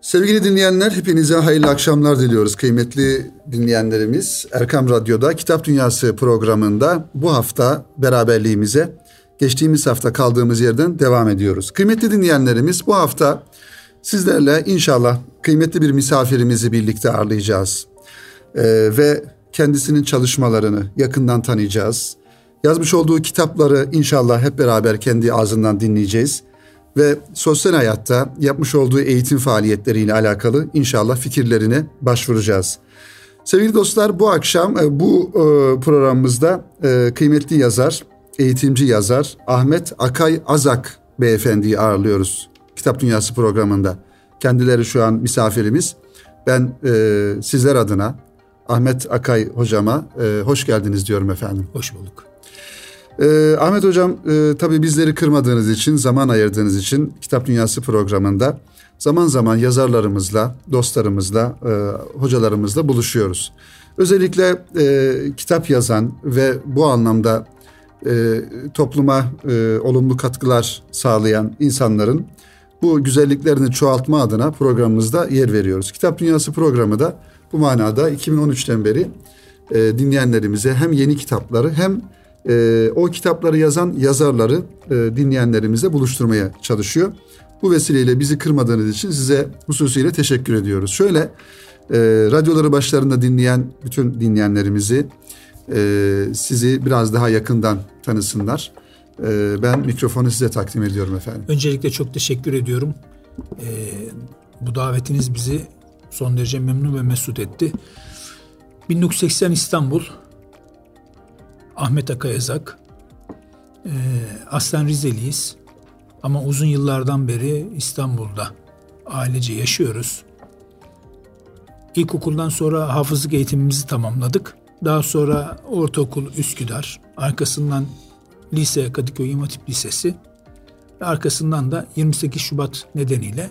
Sevgili dinleyenler hepinize hayırlı akşamlar diliyoruz kıymetli dinleyenlerimiz. Erkam Radyo'da Kitap Dünyası programında bu hafta beraberliğimize geçtiğimiz hafta kaldığımız yerden devam ediyoruz. Kıymetli dinleyenlerimiz bu hafta sizlerle inşallah kıymetli bir misafirimizi birlikte ağırlayacağız. Ee, ve kendisinin çalışmalarını yakından tanıyacağız. Yazmış olduğu kitapları inşallah hep beraber kendi ağzından dinleyeceğiz ve sosyal hayatta yapmış olduğu eğitim faaliyetleriyle alakalı inşallah fikirlerine başvuracağız. Sevgili dostlar bu akşam e, bu e, programımızda e, kıymetli yazar, eğitimci yazar Ahmet Akay Azak beyefendiyi ağırlıyoruz. Kitap Dünyası programında. Kendileri şu an misafirimiz. Ben sizler adına Ahmet Akay hocama hoş geldiniz diyorum efendim. Hoş bulduk. Ee, Ahmet Hocam e, tabii bizleri kırmadığınız için, zaman ayırdığınız için Kitap Dünyası programında zaman zaman yazarlarımızla, dostlarımızla, e, hocalarımızla buluşuyoruz. Özellikle e, kitap yazan ve bu anlamda e, topluma e, olumlu katkılar sağlayan insanların bu güzelliklerini çoğaltma adına programımızda yer veriyoruz. Kitap Dünyası programı da bu manada 2013'ten beri e, dinleyenlerimize hem yeni kitapları hem e, o kitapları yazan yazarları e, dinleyenlerimizle buluşturmaya çalışıyor. Bu vesileyle bizi kırmadığınız için size hususiyle teşekkür ediyoruz. Şöyle e, radyoları başlarında dinleyen bütün dinleyenlerimizi e, sizi biraz daha yakından tanısınlar. E, ben mikrofonu size takdim ediyorum efendim. Öncelikle çok teşekkür ediyorum. E, bu davetiniz bizi son derece memnun ve mesut etti. 1980 İstanbul Ahmet Akayazak. Ee, aslen Rizeliyiz ama uzun yıllardan beri İstanbul'da ailece yaşıyoruz. İlkokuldan sonra hafızlık eğitimimizi tamamladık. Daha sonra ortaokul Üsküdar, arkasından lise Kadıköy İmam Hatip Lisesi ve arkasından da 28 Şubat nedeniyle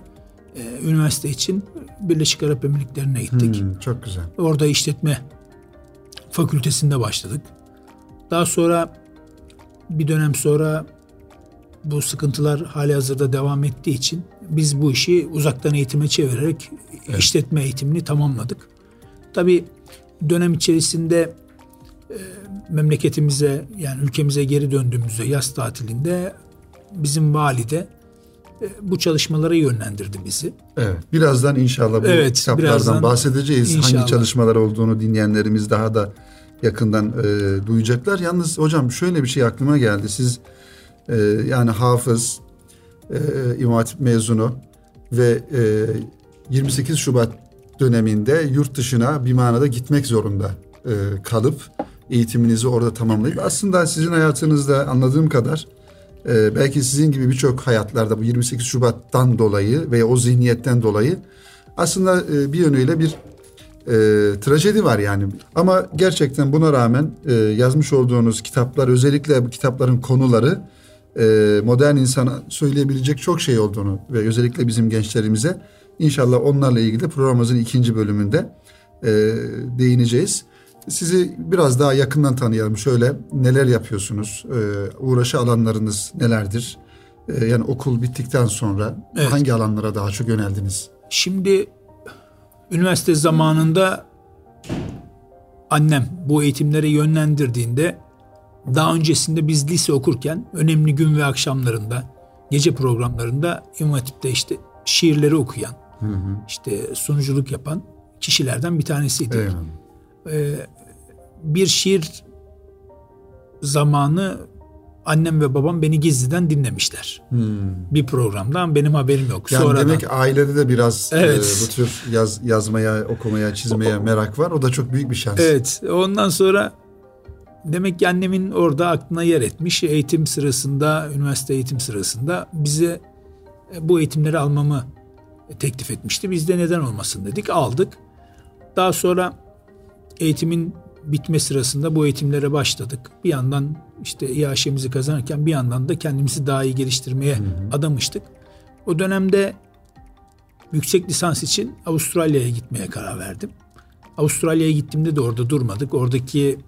e, üniversite için Birleşik Arap Emirlikleri'ne gittik. Hmm, çok güzel. Orada işletme fakültesinde başladık. Daha sonra bir dönem sonra bu sıkıntılar hali hazırda devam ettiği için biz bu işi uzaktan eğitime çevirerek evet. işletme eğitimini tamamladık. Tabii dönem içerisinde e, memleketimize yani ülkemize geri döndüğümüzde yaz tatilinde bizim valide e, bu çalışmalara yönlendirdi bizi. Evet. Birazdan inşallah bu evet, kitaplardan bahsedeceğiz. İnşallah. Hangi çalışmalar olduğunu dinleyenlerimiz daha da yakından e, duyacaklar. Yalnız hocam şöyle bir şey aklıma geldi. Siz e, yani hafız, e, İmam Hatip mezunu ve e, 28 Şubat döneminde yurt dışına bir manada gitmek zorunda e, kalıp eğitiminizi orada tamamlayıp aslında sizin hayatınızda anladığım kadar e, belki sizin gibi birçok hayatlarda bu 28 Şubat'tan dolayı veya o zihniyetten dolayı aslında e, bir yönüyle bir e, trajedi var yani. Ama gerçekten buna rağmen e, yazmış olduğunuz kitaplar özellikle bu kitapların konuları e, modern insana söyleyebilecek çok şey olduğunu ve özellikle bizim gençlerimize inşallah onlarla ilgili programımızın ikinci bölümünde e, değineceğiz. Sizi biraz daha yakından tanıyalım. Şöyle neler yapıyorsunuz? E, uğraşı alanlarınız nelerdir? E, yani okul bittikten sonra evet. hangi alanlara daha çok yöneldiniz? Şimdi üniversite zamanında annem bu eğitimlere yönlendirdiğinde daha öncesinde biz lise okurken önemli gün ve akşamlarında gece programlarında İmam işte şiirleri okuyan hı hı. işte sunuculuk yapan kişilerden bir tanesiydi. Ee, bir şiir zamanı annem ve babam beni gizliden dinlemişler. Hmm. Bir programdan benim haberim yok. Yani Sonradan, demek ailede de biraz e, evet. e, bu tür yaz, yazmaya, okumaya, çizmeye merak var. O da çok büyük bir şans. Evet. Ondan sonra demek ki annemin orada aklına yer etmiş. Eğitim sırasında, üniversite eğitim sırasında bize e, bu eğitimleri almamı teklif etmişti. Biz de neden olmasın dedik. Aldık. Daha sonra eğitimin bitme sırasında bu eğitimlere başladık. Bir yandan işte İAŞ'imizi kazanırken bir yandan da kendimizi daha iyi geliştirmeye hı hı. adamıştık. O dönemde yüksek lisans için Avustralya'ya gitmeye karar verdim. Avustralya'ya gittiğimde de orada durmadık. Oradaki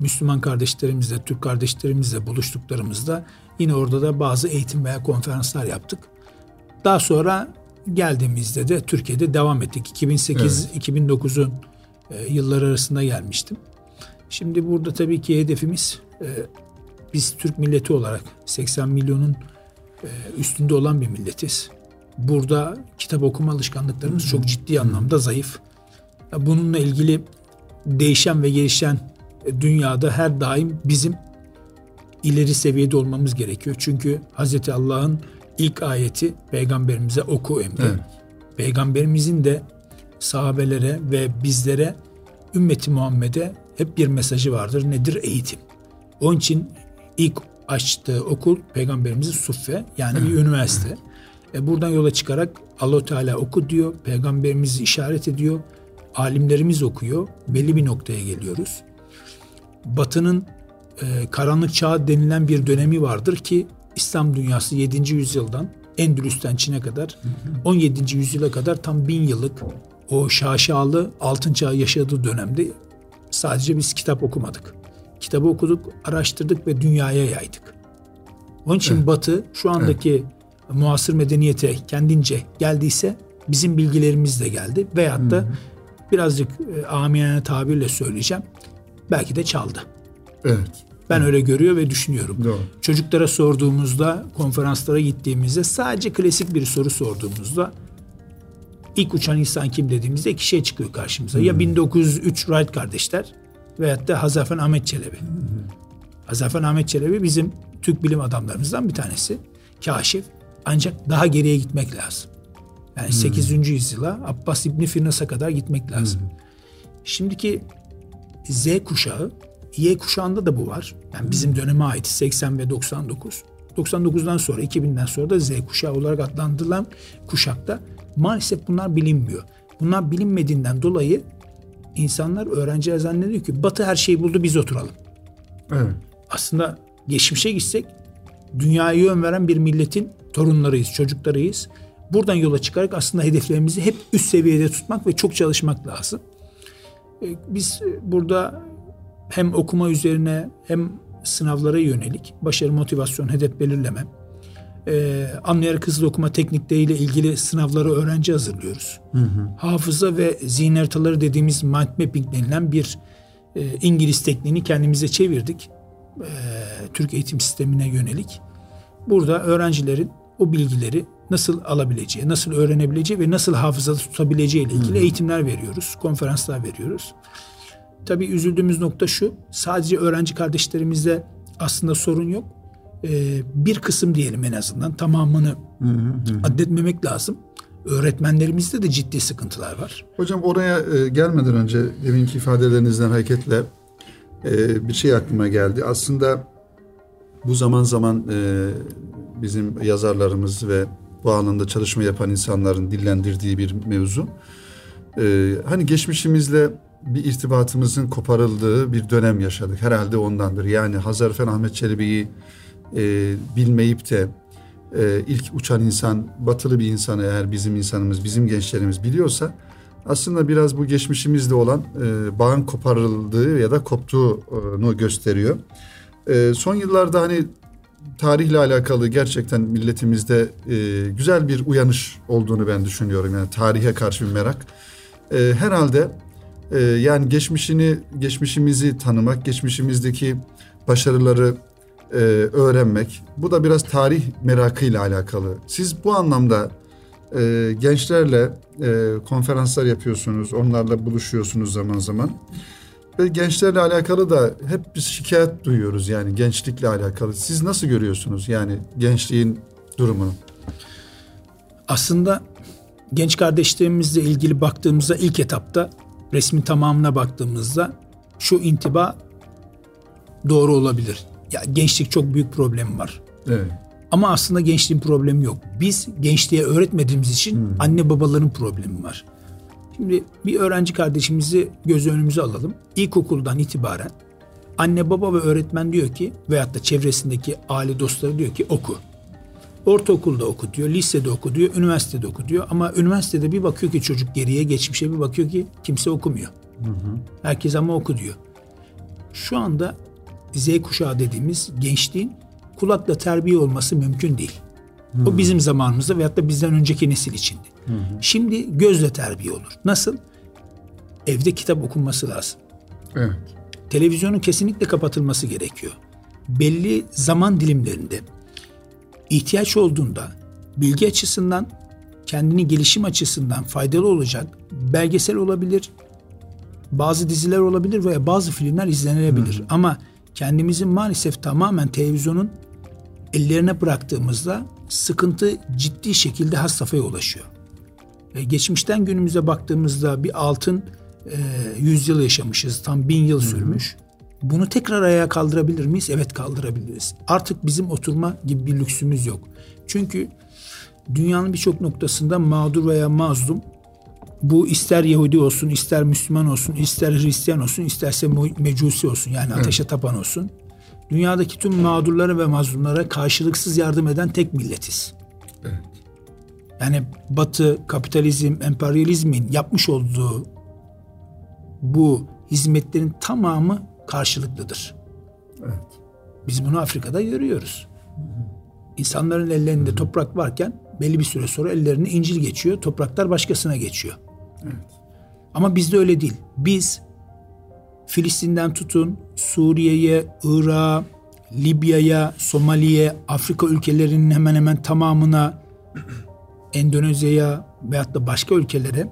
Müslüman kardeşlerimizle, Türk kardeşlerimizle buluştuklarımızda yine orada da bazı eğitim veya konferanslar yaptık. Daha sonra geldiğimizde de Türkiye'de devam ettik. 2008-2009'un evet. E, yılları arasında gelmiştim. Şimdi burada tabii ki hedefimiz e, biz Türk milleti olarak 80 milyonun e, üstünde olan bir milletiz. Burada kitap okuma alışkanlıklarımız çok ciddi anlamda zayıf. Bununla ilgili değişen ve gelişen dünyada her daim bizim ileri seviyede olmamız gerekiyor. Çünkü Hz. Allah'ın ilk ayeti peygamberimize oku emri. Evet. Peygamberimizin de sahabelere ve bizlere ümmeti Muhammed'e hep bir mesajı vardır. Nedir? Eğitim. Onun için ilk açtığı okul peygamberimizin suffe yani bir üniversite. E buradan yola çıkarak allah Teala oku diyor. Peygamberimizi işaret ediyor. Alimlerimiz okuyor. Belli bir noktaya geliyoruz. Batı'nın e, karanlık çağı denilen bir dönemi vardır ki İslam dünyası 7. yüzyıldan Endülüs'ten Çin'e kadar 17. yüzyıla kadar tam bin yıllık o şaşalı altın çağı yaşadığı dönemde sadece biz kitap okumadık. Kitabı okuduk, araştırdık ve dünyaya yaydık. Onun için evet. Batı şu andaki evet. muasır medeniyete kendince geldiyse bizim bilgilerimiz de geldi. Veyahut da birazcık e, amiyane tabirle söyleyeceğim. Belki de çaldı. Evet. Ben öyle görüyor ve düşünüyorum. Doğru. Çocuklara sorduğumuzda, konferanslara gittiğimizde sadece klasik bir soru sorduğumuzda ilk uçan insan kim dediğimizde iki şey çıkıyor karşımıza. Hmm. Ya 1903 Wright kardeşler veyahut da Hazarfen Ahmet Çelebi. Hmm. Hazarfen Ahmet Çelebi bizim Türk bilim adamlarımızdan bir tanesi. Kaşif. Ancak daha geriye gitmek lazım. Yani hmm. 8. yüzyıla Abbas İbni Firnas'a kadar gitmek lazım. Hmm. Şimdiki Z kuşağı Y kuşağında da bu var. Yani bizim döneme ait 80 ve 99. 99'dan sonra 2000'den sonra da Z kuşağı olarak adlandırılan kuşakta maalesef bunlar bilinmiyor. Bunlar bilinmediğinden dolayı insanlar öğrenciler zannediyor ki Batı her şeyi buldu biz oturalım. Evet. Aslında geçmişe gitsek dünyaya yön veren bir milletin torunlarıyız, çocuklarıyız. Buradan yola çıkarak aslında hedeflerimizi hep üst seviyede tutmak ve çok çalışmak lazım. Ee, biz burada hem okuma üzerine hem sınavlara yönelik başarı, motivasyon, hedef belirleme, e, anlayarak hızlı okuma teknikleriyle ilgili sınavlara öğrenci hazırlıyoruz. Hı hı. Hafıza ve zihin haritaları dediğimiz mind mapping denilen bir e, İngiliz tekniğini kendimize çevirdik. E, Türk eğitim sistemine yönelik. Burada öğrencilerin o bilgileri nasıl alabileceği, nasıl öğrenebileceği ve nasıl hafızada tutabileceği ile ilgili hı hı. eğitimler veriyoruz, konferanslar veriyoruz. Tabii üzüldüğümüz nokta şu. Sadece öğrenci kardeşlerimizde aslında sorun yok. Ee, bir kısım diyelim en azından tamamını hı hı hı. addetmemek lazım. Öğretmenlerimizde de ciddi sıkıntılar var. Hocam oraya e, gelmeden önce deminki ifadelerinizden hareketle e, bir şey aklıma geldi. Aslında bu zaman zaman e, bizim yazarlarımız ve bu alanda çalışma yapan insanların dillendirdiği bir mevzu. E, hani geçmişimizle bir irtibatımızın koparıldığı bir dönem yaşadık. Herhalde ondandır. Yani Hazarfen Ahmet Çelebi'yi e, bilmeyip de e, ilk uçan insan batılı bir insanı eğer bizim insanımız, bizim gençlerimiz biliyorsa aslında biraz bu geçmişimizde olan e, bağın koparıldığı ya da koptuğunu gösteriyor. E, son yıllarda hani tarihle alakalı gerçekten milletimizde e, güzel bir uyanış olduğunu ben düşünüyorum. Yani tarihe karşı bir merak. E, herhalde ee, yani geçmişini, geçmişimizi tanımak, geçmişimizdeki başarıları e, öğrenmek. Bu da biraz tarih merakıyla alakalı. Siz bu anlamda e, gençlerle e, konferanslar yapıyorsunuz, onlarla buluşuyorsunuz zaman zaman. Ve gençlerle alakalı da hep biz şikayet duyuyoruz yani gençlikle alakalı. Siz nasıl görüyorsunuz yani gençliğin durumunu? Aslında genç kardeşlerimizle ilgili baktığımızda ilk etapta resmin tamamına baktığımızda şu intiba doğru olabilir. Ya gençlik çok büyük problem var. Evet. Ama aslında gençliğin problemi yok. Biz gençliğe öğretmediğimiz için hmm. anne babaların problemi var. Şimdi bir öğrenci kardeşimizi göz önümüze alalım. İlkokuldan itibaren anne baba ve öğretmen diyor ki veyahut da çevresindeki aile dostları diyor ki oku. Ortaokulda oku diyor, lisede oku diyor, üniversitede oku diyor. Ama üniversitede bir bakıyor ki çocuk geriye geçmişe bir bakıyor ki kimse okumuyor. Hı hı. Herkes ama oku diyor. Şu anda Z kuşağı dediğimiz gençliğin kulakla terbiye olması mümkün değil. Hmm. O bizim zamanımızda veyahut da bizden önceki nesil içindi. Hmm. Şimdi gözle terbiye olur. Nasıl? Evde kitap okunması lazım. Evet. Televizyonun kesinlikle kapatılması gerekiyor. Belli zaman dilimlerinde ihtiyaç olduğunda bilgi açısından kendini gelişim açısından faydalı olacak belgesel olabilir, bazı diziler olabilir veya bazı filmler izlenebilir. Hı. Ama kendimizi maalesef tamamen televizyonun ellerine bıraktığımızda sıkıntı ciddi şekilde has safhaya ulaşıyor. E, geçmişten günümüze baktığımızda bir altın e, yüzyıl yaşamışız. Tam bin yıl sürmüş. Bunu tekrar ayağa kaldırabilir miyiz? Evet kaldırabiliriz. Artık bizim oturma gibi bir lüksümüz yok. Çünkü dünyanın birçok noktasında mağdur veya mazlum bu ister Yahudi olsun, ister Müslüman olsun, ister Hristiyan olsun, isterse mecusi olsun yani ateşe tapan olsun. Dünyadaki tüm mağdurlara ve mazlumlara karşılıksız yardım eden tek milletiz. Evet. Yani Batı, kapitalizm, emperyalizmin yapmış olduğu bu hizmetlerin tamamı karşılıklıdır. Evet. Biz bunu Afrika'da görüyoruz. İnsanların ellerinde toprak varken belli bir süre sonra ellerine İncil geçiyor, topraklar başkasına geçiyor. Evet. Ama bizde öyle değil. Biz Filistin'den tutun Suriye'ye, Irak'a, Libya'ya, Somali'ye, Afrika ülkelerinin hemen hemen tamamına, Endonezya'ya veyahut da başka ülkelere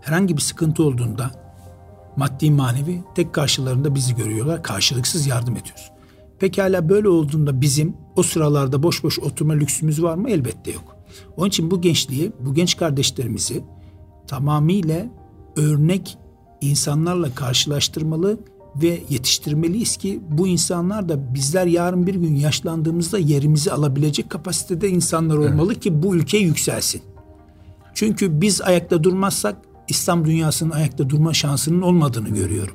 herhangi bir sıkıntı olduğunda maddi manevi tek karşılarında bizi görüyorlar. Karşılıksız yardım ediyoruz. Pekala böyle olduğunda bizim o sıralarda boş boş oturma lüksümüz var mı? Elbette yok. Onun için bu gençliği, bu genç kardeşlerimizi tamamıyla örnek insanlarla karşılaştırmalı ve yetiştirmeliyiz ki bu insanlar da bizler yarın bir gün yaşlandığımızda yerimizi alabilecek kapasitede insanlar olmalı evet. ki bu ülke yükselsin. Çünkü biz ayakta durmazsak İslam dünyasının ayakta durma şansının olmadığını görüyorum.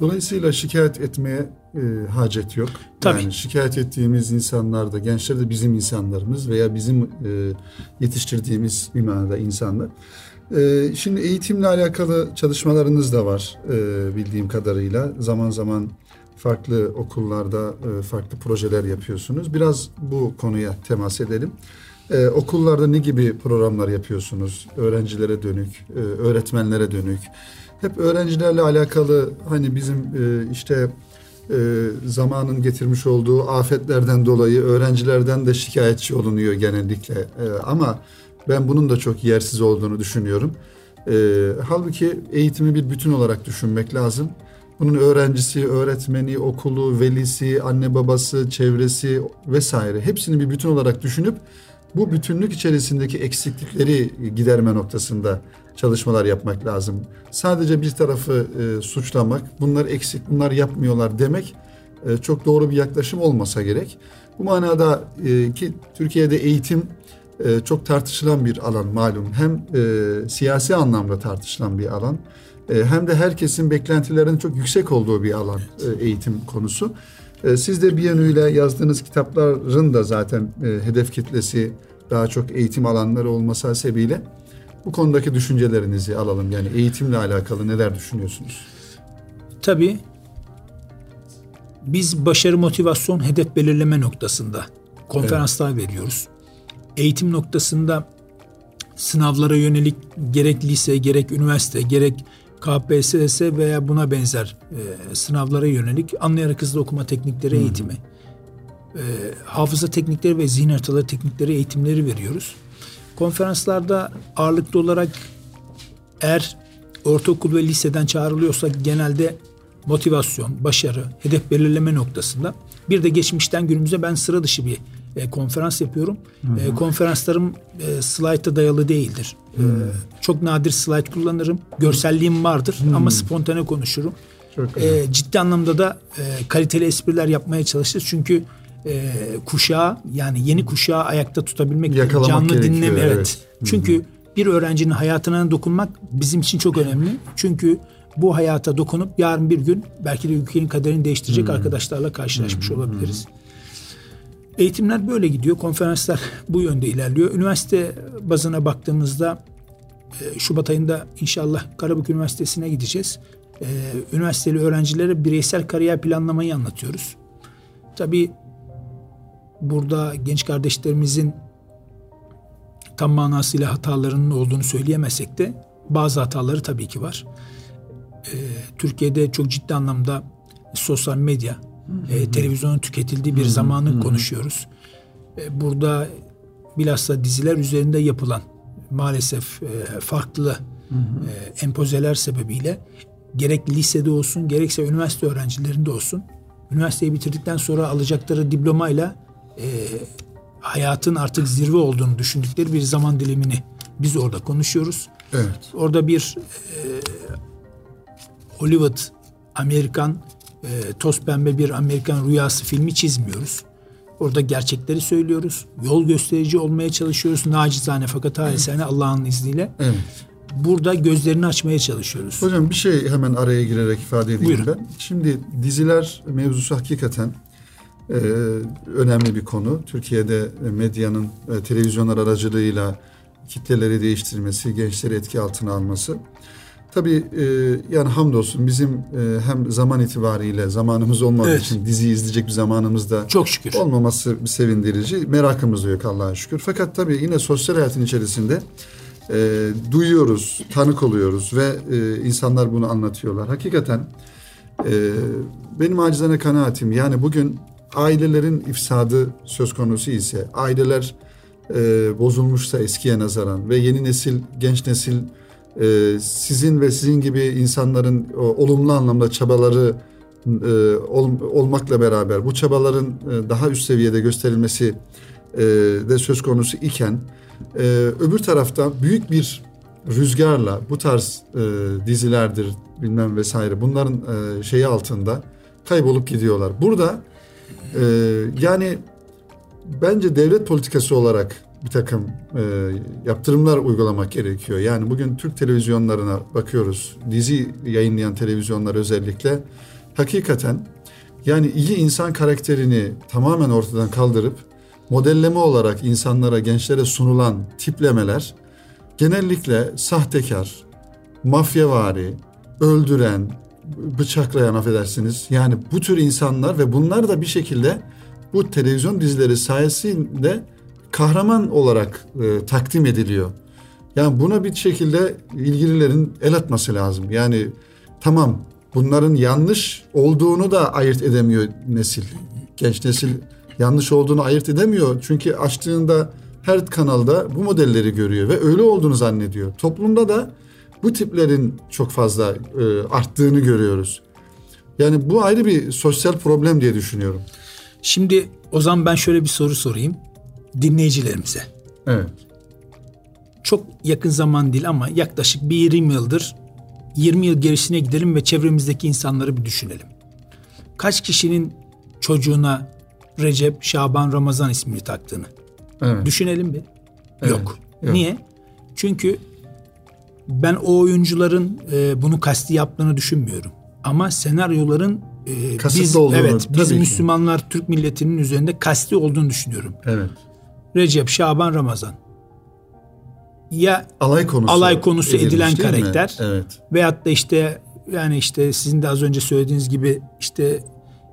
Dolayısıyla şikayet etmeye e, hacet yok. Tabii. Yani şikayet ettiğimiz insanlar da gençler de bizim insanlarımız veya bizim e, yetiştirdiğimiz bir manada insanlar. E, şimdi eğitimle alakalı çalışmalarınız da var e, bildiğim kadarıyla. Zaman zaman farklı okullarda e, farklı projeler yapıyorsunuz. Biraz bu konuya temas edelim. Ee, okullarda ne gibi programlar yapıyorsunuz? Öğrencilere dönük, e, öğretmenlere dönük. Hep öğrencilerle alakalı hani bizim e, işte e, zamanın getirmiş olduğu afetlerden dolayı öğrencilerden de şikayetçi olunuyor genellikle. E, ama ben bunun da çok yersiz olduğunu düşünüyorum. E, halbuki eğitimi bir bütün olarak düşünmek lazım. Bunun öğrencisi, öğretmeni, okulu, velisi, anne babası, çevresi vesaire hepsini bir bütün olarak düşünüp bu bütünlük içerisindeki eksiklikleri giderme noktasında çalışmalar yapmak lazım. Sadece bir tarafı e, suçlamak, bunlar eksik, bunlar yapmıyorlar demek e, çok doğru bir yaklaşım olmasa gerek. Bu manada e, ki Türkiye'de eğitim e, çok tartışılan bir alan malum. Hem e, siyasi anlamda tartışılan bir alan, e, hem de herkesin beklentilerinin çok yüksek olduğu bir alan e, eğitim konusu. E, siz de bir yönüyle yazdığınız kitapların da zaten e, hedef kitlesi daha çok eğitim alanları olması hasebiyle bu konudaki düşüncelerinizi alalım. Yani eğitimle alakalı neler düşünüyorsunuz? Tabii biz başarı motivasyon hedef belirleme noktasında konferanslar evet. veriyoruz. Eğitim noktasında sınavlara yönelik gerek lise, gerek üniversite, gerek KPSS veya buna benzer e, sınavlara yönelik anlayarak hızlı okuma teknikleri eğitimi, e, hafıza teknikleri ve zihin haritaları teknikleri eğitimleri veriyoruz. Konferanslarda ağırlıklı olarak eğer ortaokul ve liseden çağrılıyorsa genelde motivasyon, başarı, hedef belirleme noktasında. Bir de geçmişten günümüze ben sıra dışı bir e, konferans yapıyorum. Hı hı. E, konferanslarım e, slayta dayalı değildir. E, çok nadir slide kullanırım. Görselliğim vardır hı. ama spontane konuşurum. Çok e, ciddi anlamda da e, kaliteli espriler yapmaya çalışırız. Çünkü e, kuşağı yani yeni kuşağı ayakta tutabilmek Yakalamak canlı dinleme evet. evet. Çünkü Hı-hı. bir öğrencinin hayatına dokunmak bizim için çok önemli. Çünkü bu hayata dokunup yarın bir gün belki de ülkenin kaderini değiştirecek Hı-hı. arkadaşlarla karşılaşmış Hı-hı. olabiliriz. Eğitimler böyle gidiyor. Konferanslar bu yönde ilerliyor. Üniversite bazına baktığımızda e, Şubat ayında inşallah Karabük Üniversitesi'ne gideceğiz. E, üniversiteli öğrencilere bireysel kariyer planlamayı anlatıyoruz. Tabii burada genç kardeşlerimizin tam manasıyla hatalarının olduğunu söyleyemesek de bazı hataları tabii ki var. Ee, Türkiye'de çok ciddi anlamda sosyal medya, e, televizyonun tüketildiği bir zamanı konuşuyoruz. E, burada bilhassa diziler üzerinde yapılan maalesef e, farklı e, empozeler sebebiyle gerek lisede olsun gerekse üniversite öğrencilerinde olsun üniversiteyi bitirdikten sonra alacakları diplomayla e, hayatın artık zirve olduğunu düşündükleri bir zaman dilimini biz orada konuşuyoruz. Evet. Orada bir e, Hollywood Amerikan e, toz pembe bir Amerikan rüyası filmi çizmiyoruz. Orada gerçekleri söylüyoruz. Yol gösterici olmaya çalışıyoruz. Nacizane fakat halisane Allah'ın izniyle. Evet. Burada gözlerini açmaya çalışıyoruz. Hocam bir şey hemen araya girerek ifade edeyim Buyurun. ben. Şimdi diziler mevzusu hakikaten e, önemli bir konu. Türkiye'de medyanın e, televizyonlar aracılığıyla kitleleri değiştirmesi, gençleri etki altına alması. Tabii e, yani hamdolsun bizim e, hem zaman itibariyle zamanımız olmadığı evet. için dizi izleyecek bir zamanımız da çok şükür olmaması bir sevindirici. Merakımız da yok Allah'a şükür. Fakat tabii yine sosyal hayatın içerisinde e, duyuyoruz, tanık oluyoruz ve e, insanlar bunu anlatıyorlar. Hakikaten e, benim acizane kanaatim yani bugün ailelerin ifsadı söz konusu ise aileler e, bozulmuşsa eskiye nazaran ve yeni nesil, genç nesil e, sizin ve sizin gibi insanların o, olumlu anlamda çabaları e, ol, olmakla beraber bu çabaların e, daha üst seviyede gösterilmesi e, de söz konusu iken e, öbür tarafta büyük bir rüzgarla bu tarz e, dizilerdir bilmem vesaire bunların e, şeyi altında kaybolup gidiyorlar. Burada e, yani bence devlet politikası olarak bir takım e, yaptırımlar uygulamak gerekiyor. Yani bugün Türk televizyonlarına bakıyoruz. Dizi yayınlayan televizyonlar özellikle hakikaten yani iyi insan karakterini tamamen ortadan kaldırıp modelleme olarak insanlara, gençlere sunulan tiplemeler genellikle sahtekar, mafyavari, öldüren, bıçaklayan affedersiniz. Yani bu tür insanlar ve bunlar da bir şekilde bu televizyon dizileri sayesinde kahraman olarak e, takdim ediliyor. Yani buna bir şekilde ilgililerin el atması lazım. Yani tamam bunların yanlış olduğunu da ayırt edemiyor nesil. Genç nesil yanlış olduğunu ayırt edemiyor. Çünkü açtığında her kanalda bu modelleri görüyor ve öyle olduğunu zannediyor. Toplumda da bu tiplerin çok fazla e, arttığını görüyoruz. Yani bu ayrı bir sosyal problem diye düşünüyorum. Şimdi o zaman ben şöyle bir soru sorayım dinleyicilerimize. Evet. Çok yakın zaman değil ama yaklaşık bir 20 yıldır 20 yıl gerisine gidelim ve çevremizdeki insanları bir düşünelim. Kaç kişinin çocuğuna Recep, Şaban, Ramazan ismini taktığını. Evet. Düşünelim bir. Evet. Yok. Yok. Niye? Çünkü ben o oyuncuların e, bunu kasti yaptığını düşünmüyorum. Ama senaryoların e, biz olduğunu, evet biz Müslümanlar. Türk milletinin üzerinde kasti olduğunu düşünüyorum. Evet. Recep, Şaban, Ramazan. Ya alay konusu, alay konusu edilen karakter. Evet. Veyahut da işte yani işte sizin de az önce söylediğiniz gibi işte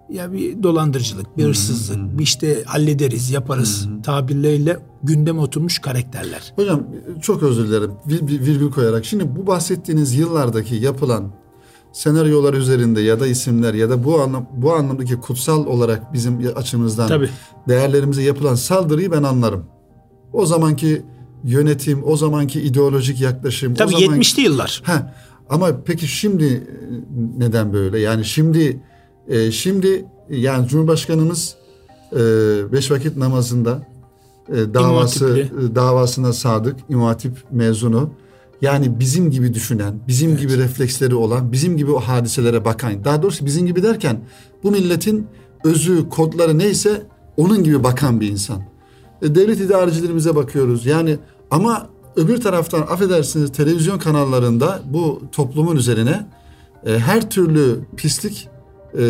ya bir dolandırıcılık, bir hırsızlık, hmm. bir işte hallederiz, yaparız hmm. tabirleriyle gündeme oturmuş karakterler. Hocam çok özür dilerim virgül koyarak. Şimdi bu bahsettiğiniz yıllardaki yapılan senaryolar üzerinde ya da isimler ya da bu anlam bu anlamdaki kutsal olarak bizim açımızdan Tabii. değerlerimize yapılan saldırıyı ben anlarım. O zamanki yönetim, o zamanki ideolojik yaklaşım. Tabii o zaman... 70'li yıllar. Ha, ama peki şimdi e, neden böyle? Yani şimdi e, şimdi yani Cumhurbaşkanımız e, beş vakit namazında e, davası e, davasına sadık, İmam mezunu yani bizim gibi düşünen, bizim evet. gibi refleksleri olan, bizim gibi o hadiselere bakan, daha doğrusu bizim gibi derken bu milletin özü, kodları neyse onun gibi bakan bir insan. E, devlet idarecilerimize bakıyoruz. Yani ama öbür taraftan affedersiniz televizyon kanallarında bu toplumun üzerine e, her türlü pislik e,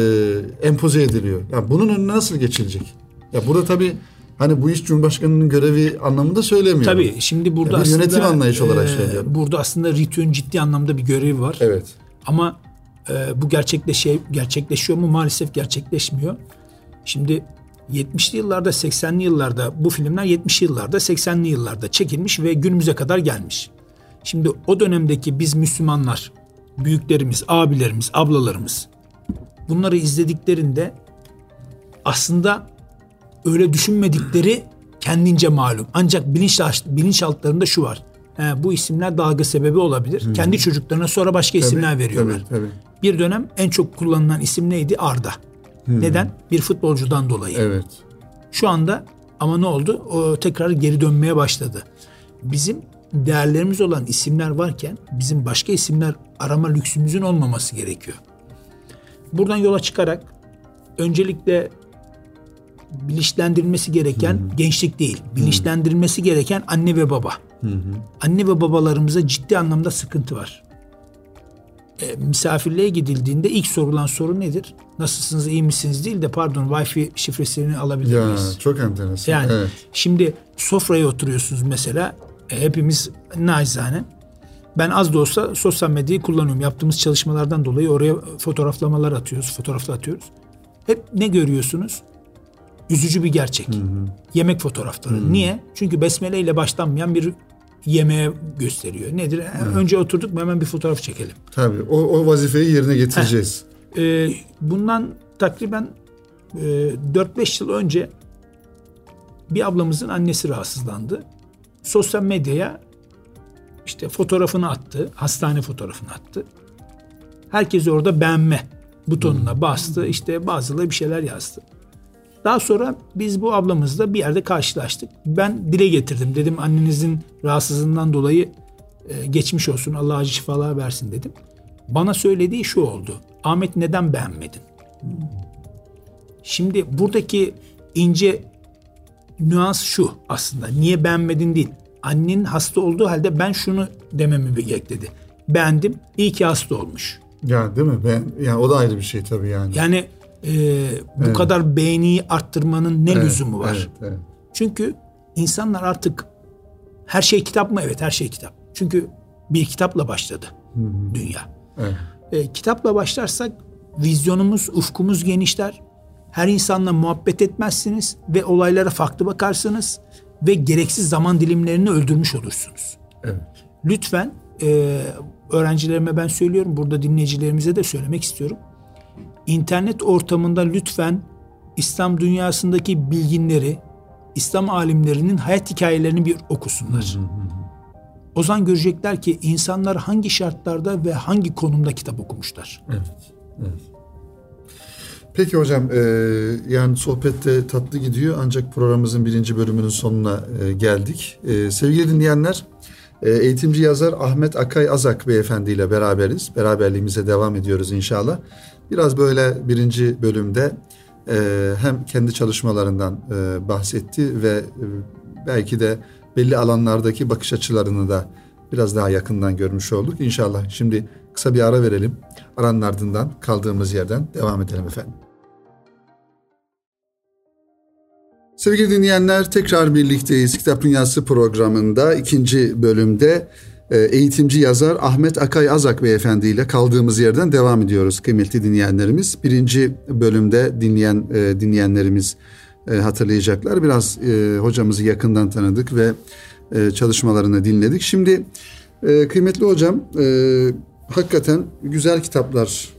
empoze ediliyor. Yani bunun önüne nasıl geçilecek? Ya burada tabii Hani bu iş Cumhurbaşkanı'nın görevi anlamında söylemiyorum. Tabii şimdi burada yani aslında yönetim anlayışı olarak e, söylüyorum. Burada aslında RITÜ'nün ciddi anlamda bir görevi var. Evet. Ama e, bu gerçekleşe, gerçekleşiyor mu? Maalesef gerçekleşmiyor. Şimdi 70'li yıllarda 80'li yıllarda bu filmler 70 yıllarda 80'li yıllarda çekilmiş ve günümüze kadar gelmiş. Şimdi o dönemdeki biz Müslümanlar, büyüklerimiz, abilerimiz, ablalarımız bunları izlediklerinde aslında öyle düşünmedikleri kendince malum. Ancak bilinç, bilinçaltlarında şu var. He, bu isimler dalga sebebi olabilir. Hmm. Kendi çocuklarına sonra başka tabii, isimler veriyorlar. Tabii, tabii. Bir dönem en çok kullanılan isim neydi? Arda. Hmm. Neden? Bir futbolcudan dolayı. Evet. Şu anda ama ne oldu? O tekrar geri dönmeye başladı. Bizim değerlerimiz olan isimler varken bizim başka isimler arama lüksümüzün olmaması gerekiyor. Buradan yola çıkarak öncelikle bilinçlendirilmesi gereken hı gençlik değil. Bilinçlendirilmesi gereken anne ve baba. Hı Anne ve babalarımıza ciddi anlamda sıkıntı var. E, misafirliğe gidildiğinde ilk sorulan soru nedir? Nasılsınız, iyi misiniz değil de pardon Wi-Fi şifresini alabilir ya, miyiz? Çok enteresan. Yani evet. şimdi sofraya oturuyorsunuz mesela. E, hepimiz naizane. Ben az da olsa sosyal medyayı kullanıyorum. Yaptığımız çalışmalardan dolayı oraya fotoğraflamalar atıyoruz, fotoğraflar atıyoruz. Hep ne görüyorsunuz? Üzücü bir gerçek. Hı hı. Yemek fotoğrafları. Hı hı. Niye? Çünkü besmele ile başlanmayan bir yemeğe gösteriyor. Nedir? Hı. Önce oturduk mu hemen bir fotoğraf çekelim. Tabii. O, o vazifeyi yerine getireceğiz. Ee, bundan takriben e, 4-5 yıl önce bir ablamızın annesi rahatsızlandı. Sosyal medyaya işte fotoğrafını attı. Hastane fotoğrafını attı. Herkes orada beğenme butonuna bastı. İşte bazıları bir şeyler yazdı. Daha sonra biz bu ablamızla bir yerde karşılaştık. Ben dile getirdim. Dedim annenizin rahatsızlığından dolayı e, geçmiş olsun Allah acı şifalar versin dedim. Bana söylediği şu oldu. Ahmet neden beğenmedin? Şimdi buradaki ince nüans şu aslında. Niye beğenmedin değil. Annenin hasta olduğu halde ben şunu dememi bekledi. Beğendim. İyi ki hasta olmuş. Ya değil mi? Ben yani o da ayrı bir şey tabii yani. Yani e, bu evet. kadar beğeniyi arttırmanın ne evet, lüzumu var? Evet, evet. Çünkü insanlar artık her şey kitap mı? Evet her şey kitap. Çünkü bir kitapla başladı Hı-hı. dünya. Evet. E, kitapla başlarsak vizyonumuz, ufkumuz genişler. Her insanla muhabbet etmezsiniz ve olaylara farklı bakarsınız ve gereksiz zaman dilimlerini öldürmüş olursunuz. Evet. Lütfen e, öğrencilerime ben söylüyorum, burada dinleyicilerimize de söylemek istiyorum internet ortamında lütfen İslam dünyasındaki bilginleri, İslam alimlerinin hayat hikayelerini bir okusunlar. O zaman görecekler ki insanlar hangi şartlarda ve hangi konumda kitap okumuşlar. Evet. evet. Peki hocam e, yani sohbette tatlı gidiyor ancak programımızın birinci bölümünün sonuna e, geldik. E, sevgili dinleyenler e, eğitimci yazar Ahmet Akay Azak beyefendiyle beraberiz. Beraberliğimize devam ediyoruz inşallah. Biraz böyle birinci bölümde e, hem kendi çalışmalarından e, bahsetti ve e, belki de belli alanlardaki bakış açılarını da biraz daha yakından görmüş olduk. İnşallah şimdi kısa bir ara verelim. Aranın ardından kaldığımız yerden devam edelim efendim. Sevgili dinleyenler tekrar birlikteyiz. Kitap Dünyası programında ikinci bölümde eğitimci yazar Ahmet Akay Azak Beyefendi ile kaldığımız yerden devam ediyoruz kıymetli dinleyenlerimiz. Birinci bölümde dinleyen e, dinleyenlerimiz e, hatırlayacaklar. Biraz e, hocamızı yakından tanıdık ve çalışmalarını dinledik. Şimdi kıymetli hocam hakikaten güzel kitaplar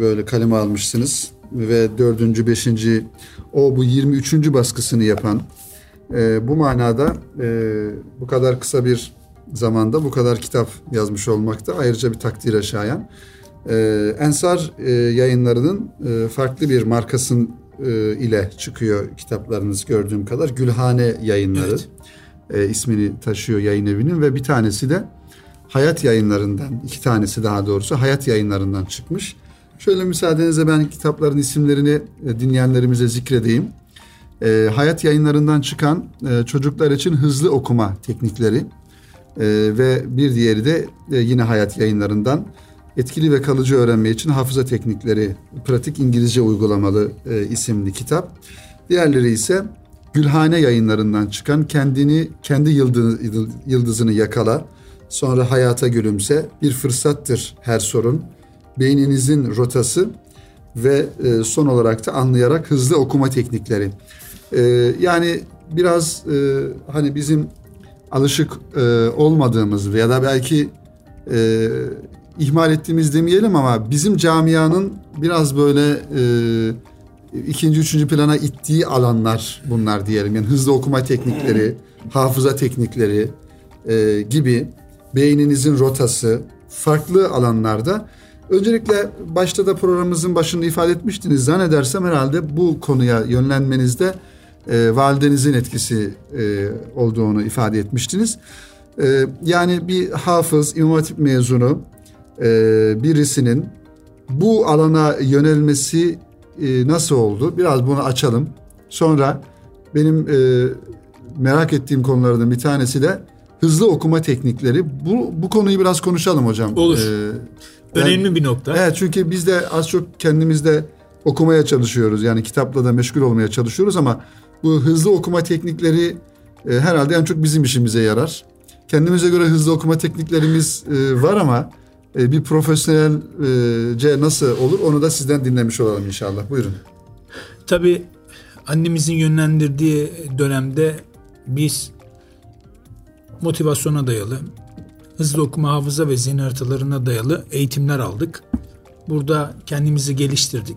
böyle kaleme almışsınız ve dördüncü, beşinci o bu 23. baskısını yapan bu manada bu kadar kısa bir zamanda bu kadar kitap yazmış olmak da ayrıca bir takdire şayan. Ee, Ensar e, yayınlarının e, farklı bir markasın e, ile çıkıyor kitaplarınız gördüğüm kadar. Gülhane yayınları evet. e, ismini taşıyor yayın evinin ve bir tanesi de Hayat yayınlarından, iki tanesi daha doğrusu Hayat yayınlarından çıkmış. Şöyle müsaadenizle ben kitapların isimlerini e, dinleyenlerimize zikredeyim. E, Hayat yayınlarından çıkan e, çocuklar için hızlı okuma teknikleri, ee, ve bir diğeri de e, yine hayat yayınlarından etkili ve kalıcı öğrenme için hafıza teknikleri pratik İngilizce uygulamalı e, isimli kitap. Diğerleri ise Gülhane yayınlarından çıkan kendini kendi yıldız, yıldızını yakala sonra hayata gülümse bir fırsattır her sorun beyninizin rotası ve e, son olarak da anlayarak hızlı okuma teknikleri. E, yani biraz hani bizim alışık e, olmadığımız veya da belki e, ihmal ettiğimiz demeyelim ama bizim camianın biraz böyle e, ikinci, üçüncü plana ittiği alanlar bunlar diyelim. Yani hızlı okuma teknikleri, hafıza teknikleri e, gibi beyninizin rotası farklı alanlarda. Öncelikle başta da programımızın başında ifade etmiştiniz. Zannedersem herhalde bu konuya yönlenmenizde e, validenizin etkisi e, olduğunu ifade etmiştiniz. E, yani bir hafız, imam hatip mezunu e, birisinin bu alana yönelmesi e, nasıl oldu? Biraz bunu açalım. Sonra benim e, merak ettiğim konulardan bir tanesi de hızlı okuma teknikleri. Bu, bu konuyu biraz konuşalım hocam. Olur. Ee, Önemli ben, bir nokta. Evet çünkü biz de az çok kendimizde okumaya çalışıyoruz. Yani kitapla da meşgul olmaya çalışıyoruz ama bu hızlı okuma teknikleri e, herhalde en çok bizim işimize yarar. Kendimize göre hızlı okuma tekniklerimiz e, var ama e, bir profesyonelce nasıl olur onu da sizden dinlemiş olalım inşallah. Buyurun. Tabii annemizin yönlendirdiği dönemde biz motivasyona dayalı, hızlı okuma hafıza ve zihin haritalarına dayalı eğitimler aldık. Burada kendimizi geliştirdik.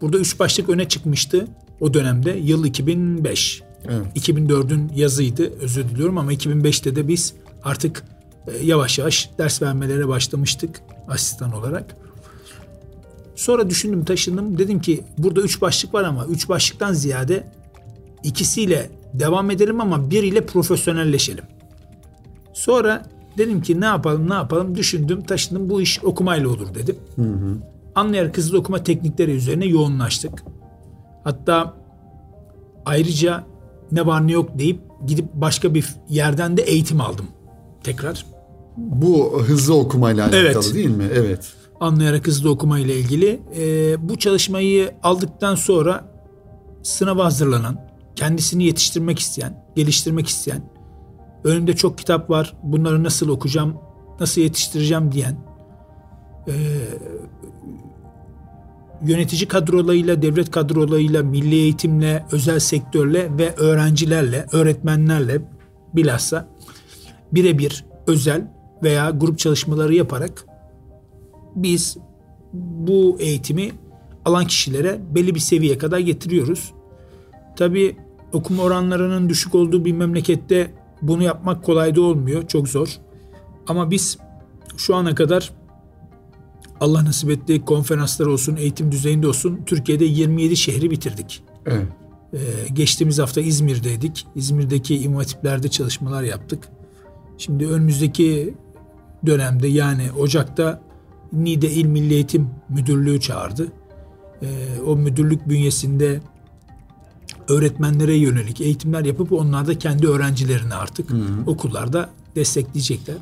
Burada üç başlık öne çıkmıştı o dönemde. Yıl 2005. Evet. 2004'ün yazıydı özür diliyorum ama 2005'te de biz artık e, yavaş yavaş ders vermelere başlamıştık asistan olarak. Sonra düşündüm taşındım dedim ki burada üç başlık var ama üç başlıktan ziyade ikisiyle devam edelim ama biriyle profesyonelleşelim. Sonra dedim ki ne yapalım ne yapalım düşündüm taşındım bu iş okumayla olur dedim. Hı hı. Anlayarak hızlı okuma teknikleri üzerine yoğunlaştık. Hatta ayrıca ne var ne yok deyip gidip başka bir yerden de eğitim aldım tekrar. Bu hızlı okumayla alakalı evet. değil mi? Evet. Anlayarak hızlı okumayla ilgili. Ee, bu çalışmayı aldıktan sonra sınava hazırlanan, kendisini yetiştirmek isteyen, geliştirmek isteyen, önümde çok kitap var, bunları nasıl okuyacağım, nasıl yetiştireceğim diyen, e, yönetici kadrolarıyla, devlet kadrolarıyla, milli eğitimle, özel sektörle ve öğrencilerle, öğretmenlerle bilhassa birebir özel veya grup çalışmaları yaparak biz bu eğitimi alan kişilere belli bir seviyeye kadar getiriyoruz. Tabii okuma oranlarının düşük olduğu bir memlekette bunu yapmak kolay da olmuyor. Çok zor. Ama biz şu ana kadar Allah nasip etti konferanslar olsun, eğitim düzeyinde olsun Türkiye'de 27 şehri bitirdik. Evet. Ee, geçtiğimiz hafta İzmir'deydik. İzmir'deki imam çalışmalar yaptık. Şimdi önümüzdeki dönemde yani Ocak'ta Niğde İl Milli Eğitim Müdürlüğü çağırdı. Ee, o müdürlük bünyesinde öğretmenlere yönelik eğitimler yapıp onlar da kendi öğrencilerini artık hı hı. okullarda destekleyecekler.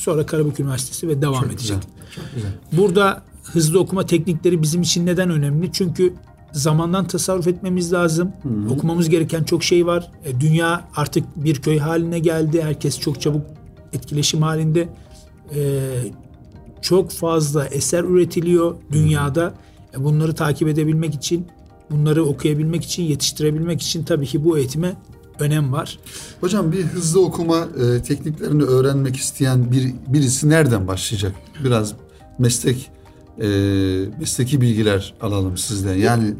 Sonra Karabük Üniversitesi ve devam Çok edecek. Güzel. Çok güzel. Burada hızlı okuma teknikleri bizim için neden önemli? Çünkü zamandan tasarruf etmemiz lazım. Hı hı. Okumamız gereken çok şey var. E, dünya artık bir köy haline geldi. Herkes çok çabuk etkileşim halinde. E, çok fazla eser üretiliyor dünyada. E, bunları takip edebilmek için, bunları okuyabilmek için, yetiştirebilmek için tabii ki bu eğitime önem var. Hocam bir hızlı okuma e, tekniklerini öğrenmek isteyen bir birisi nereden başlayacak? Biraz meslek e, mesleki bilgiler alalım sizden. Yani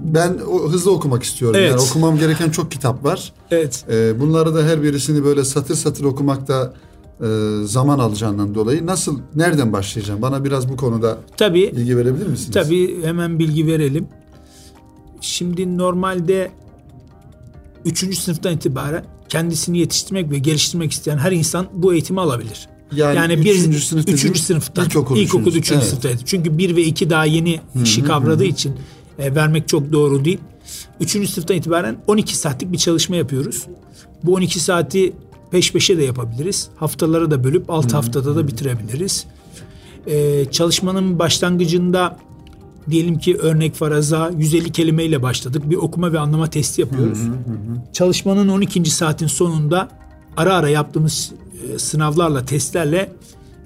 ben o, hızlı okumak istiyorum. Evet. Yani okumam gereken çok kitap var. Evet. E, bunları da her birisini böyle satır satır okumakta e, zaman alacağından dolayı nasıl nereden başlayacağım? Bana biraz bu konuda tabii, bilgi verebilir misiniz? Tabii hemen bilgi verelim. Şimdi normalde üçüncü sınıftan itibaren kendisini yetiştirmek ve geliştirmek isteyen her insan bu eğitimi alabilir. Yani, yani bir üçüncü, sınıf üçüncü sınıftan ilkokul, ilkokul üçüncü evet. sınıftaydı. Çünkü bir ve iki daha yeni işi kavradığı için e, vermek çok doğru değil. Üçüncü sınıftan itibaren 12 saatlik bir çalışma yapıyoruz. Bu 12 saati peş peşe de yapabiliriz. Haftaları da bölüp 6 haftada da bitirebiliriz. Ee, çalışmanın başlangıcında diyelim ki örnek faraza 150 kelimeyle başladık. Bir okuma ve anlama testi yapıyoruz. Hı hı hı. Çalışmanın 12. saatin sonunda ara ara yaptığımız e, sınavlarla, testlerle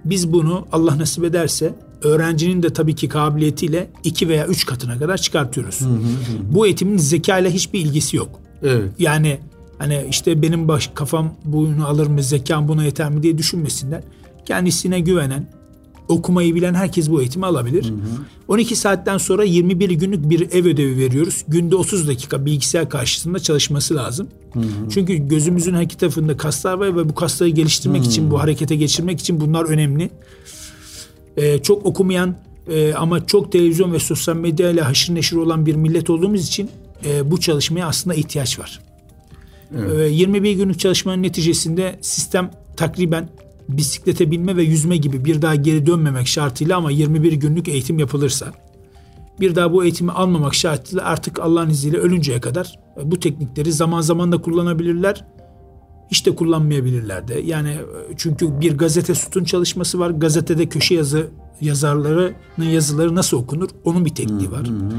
biz bunu Allah nasip ederse öğrencinin de tabii ki kabiliyetiyle iki veya üç katına kadar çıkartıyoruz. Hı hı hı. Bu eğitimin zeka ile hiçbir ilgisi yok. Evet. Yani hani işte benim baş kafam bunu alır mı, zekam buna yeter mi diye düşünmesinler. Kendisine güvenen, okumayı bilen herkes bu eğitimi alabilir. Hı hı. 12 saatten sonra 21 günlük bir ev ödevi veriyoruz. Günde 30 dakika bilgisayar karşısında çalışması lazım. Hı hı. Çünkü gözümüzün her iki tarafında kaslar var ve bu kasları geliştirmek hı. için, bu harekete geçirmek için bunlar önemli. Ee, çok okumayan e, ama çok televizyon ve sosyal medya ile haşır neşir olan bir millet olduğumuz için e, bu çalışmaya aslında ihtiyaç var. Evet. E, 21 günlük çalışmanın neticesinde sistem takriben bisiklete binme ve yüzme gibi bir daha geri dönmemek şartıyla ama 21 günlük eğitim yapılırsa bir daha bu eğitimi almamak şartıyla artık Allah'ın izniyle ölünceye kadar e, bu teknikleri zaman zaman da kullanabilirler. Hiç de kullanmayabilirler de. Yani e, çünkü bir gazete sütun çalışması var. Gazetede köşe yazı yazarlarının yazıları nasıl okunur? Onun bir tekniği var. Hı hı.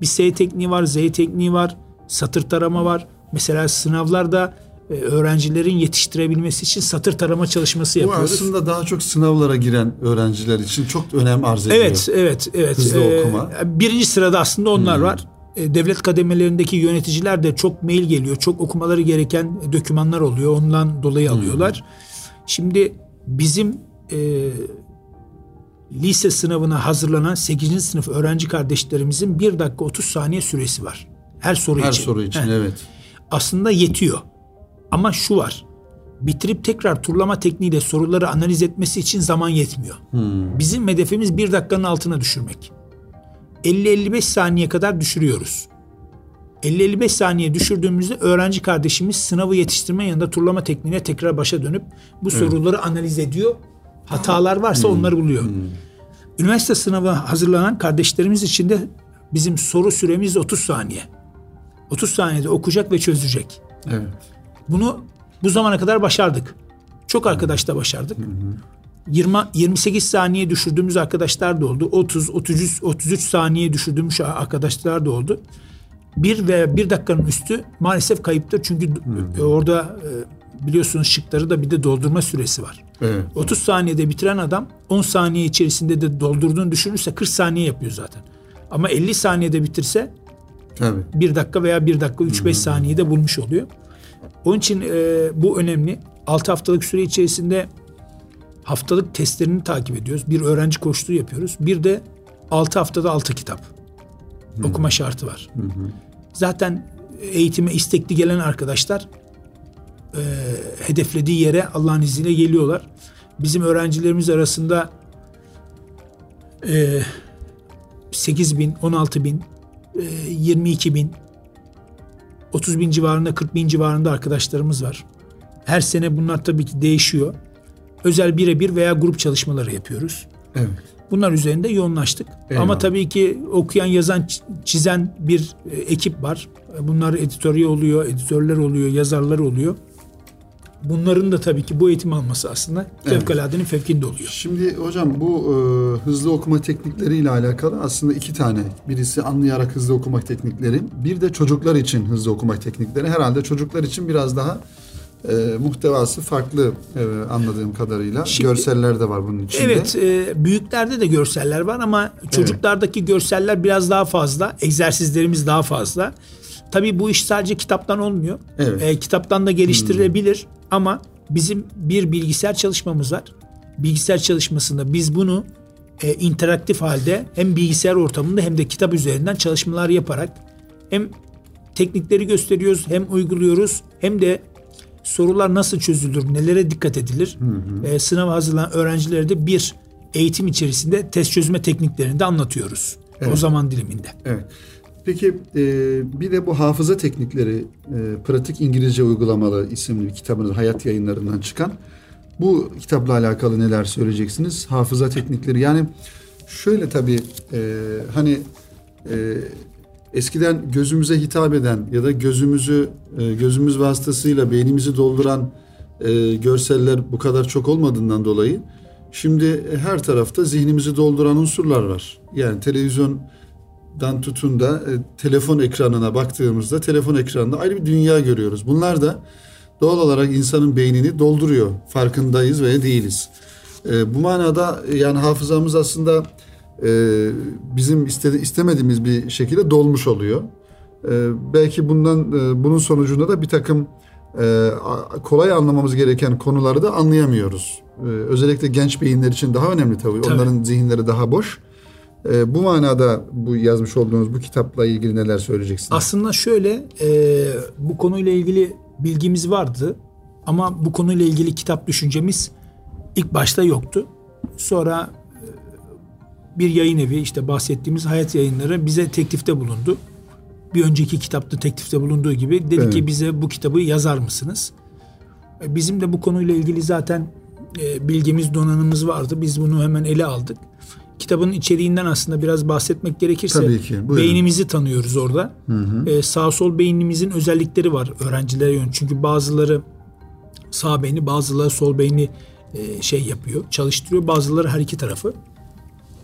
Bir S tekniği var, Z tekniği var, satır tarama var. Mesela sınavlarda öğrencilerin yetiştirebilmesi için satır tarama çalışması yapıyoruz. Bu aslında daha çok sınavlara giren öğrenciler için çok önem arz ediyor. Evet, evet, evet. Hızlı ee, okuma. Birinci sırada aslında onlar hmm. var. E, devlet kademelerindeki yöneticiler de çok mail geliyor. Çok okumaları gereken dokümanlar oluyor. Ondan dolayı hmm. alıyorlar. Şimdi bizim e, lise sınavına hazırlanan 8. sınıf öğrenci kardeşlerimizin 1 dakika 30 saniye süresi var. Her soru Her için. Her soru için Heh. evet. Aslında yetiyor. Ama şu var. Bitirip tekrar turlama tekniğiyle soruları analiz etmesi için zaman yetmiyor. Hmm. Bizim hedefimiz bir dakikanın altına düşürmek. 50-55 saniye kadar düşürüyoruz. 50-55 saniye düşürdüğümüzde öğrenci kardeşimiz sınavı yetiştirme yanında turlama tekniğine tekrar başa dönüp bu evet. soruları analiz ediyor. Hatalar varsa hmm. onları buluyor. Hmm. Üniversite sınavı hazırlanan kardeşlerimiz için de bizim soru süremiz 30 saniye. 30 saniyede okuyacak ve çözecek. Evet. Bunu bu zamana kadar başardık. Çok arkadaşla başardık. Hı hı. 20 28 saniye düşürdüğümüz arkadaşlar da oldu. 30 33 33 saniye düşürdüğümüz arkadaşlar da oldu. Bir ve bir dakikanın üstü maalesef kayıptır. Çünkü hı hı. orada e, biliyorsunuz şıkları da bir de doldurma süresi var. Evet. 30 saniyede bitiren adam 10 saniye içerisinde de doldurduğunu düşünürse 40 saniye yapıyor zaten. Ama 50 saniyede bitirse Tabii. bir dakika veya bir dakika 3-5 saniyede bulmuş oluyor. Onun için e, bu önemli. 6 haftalık süre içerisinde haftalık testlerini takip ediyoruz. Bir öğrenci koştuğu yapıyoruz. Bir de 6 haftada 6 kitap. Hı. Okuma şartı var. Hı hı. Zaten eğitime istekli gelen arkadaşlar e, hedeflediği yere Allah'ın izniyle geliyorlar. Bizim öğrencilerimiz arasında e, 8 bin, 16 bin, e, 22 bin 30 bin civarında 40 bin civarında arkadaşlarımız var. Her sene bunlar tabii ki değişiyor. Özel birebir veya grup çalışmaları yapıyoruz. Evet. Bunlar üzerinde yoğunlaştık. Eyvallah. Ama tabii ki okuyan, yazan, çizen bir e, ekip var. Bunlar editörü oluyor, editörler oluyor, yazarlar oluyor. Bunların da tabii ki bu eğitim alması aslında evet. fevkaladenin fevkinde oluyor. Şimdi hocam bu e, hızlı okuma teknikleriyle alakalı aslında iki tane. Birisi anlayarak hızlı okuma teknikleri. Bir de çocuklar için hızlı okuma teknikleri. Herhalde çocuklar için biraz daha e, muhtevası farklı e, anladığım kadarıyla. Şimdi, görseller de var bunun içinde. Evet, e, büyüklerde de görseller var ama çocuklardaki evet. görseller biraz daha fazla. Egzersizlerimiz daha fazla. Tabii bu iş sadece kitaptan olmuyor. Evet. E, kitaptan da geliştirilebilir hmm. ama bizim bir bilgisayar çalışmamız var. Bilgisayar çalışmasında biz bunu e, interaktif halde hem bilgisayar ortamında hem de kitap üzerinden çalışmalar yaparak hem teknikleri gösteriyoruz hem uyguluyoruz hem de sorular nasıl çözülür, nelere dikkat edilir. Hı hı. E, sınava hazırlanan öğrencilere de bir eğitim içerisinde test çözme tekniklerini de anlatıyoruz. Evet. O zaman diliminde. Evet. Peki e, bir de bu hafıza teknikleri e, pratik İngilizce uygulamalı isimli bir kitabınız hayat yayınlarından çıkan. Bu kitapla alakalı neler söyleyeceksiniz? Hafıza teknikleri yani şöyle tabii e, hani e, eskiden gözümüze hitap eden ya da gözümüzü e, gözümüz vasıtasıyla beynimizi dolduran e, görseller bu kadar çok olmadığından dolayı şimdi her tarafta zihnimizi dolduran unsurlar var. Yani televizyon dan tutun da e, telefon ekranına baktığımızda telefon ekranında ayrı bir dünya görüyoruz. Bunlar da doğal olarak insanın beynini dolduruyor. Farkındayız veya değiliz. E, bu manada e, yani hafızamız aslında e, bizim istedi, istemediğimiz bir şekilde dolmuş oluyor. E, belki bundan e, bunun sonucunda da bir takım e, kolay anlamamız gereken konuları da anlayamıyoruz. E, özellikle genç beyinler için daha önemli tabii. tabii. Onların zihinleri daha boş. E, bu manada bu yazmış olduğunuz bu kitapla ilgili neler söyleyeceksiniz? Aslında şöyle e, bu konuyla ilgili bilgimiz vardı ama bu konuyla ilgili kitap düşüncemiz ilk başta yoktu. Sonra e, bir yayın evi işte bahsettiğimiz hayat yayınları bize teklifte bulundu. Bir önceki kitapta teklifte bulunduğu gibi dedi evet. ki bize bu kitabı yazar mısınız? E, bizim de bu konuyla ilgili zaten e, bilgimiz, donanımız vardı. Biz bunu hemen ele aldık. Kitabın içeriğinden aslında biraz bahsetmek gerekirse Tabii ki, beynimizi tanıyoruz orada. Hı hı. Ee, sağ sol beynimizin özellikleri var öğrencilere yön. Çünkü bazıları sağ beyni, bazıları sol beyni e, şey yapıyor, çalıştırıyor. Bazıları her iki tarafı.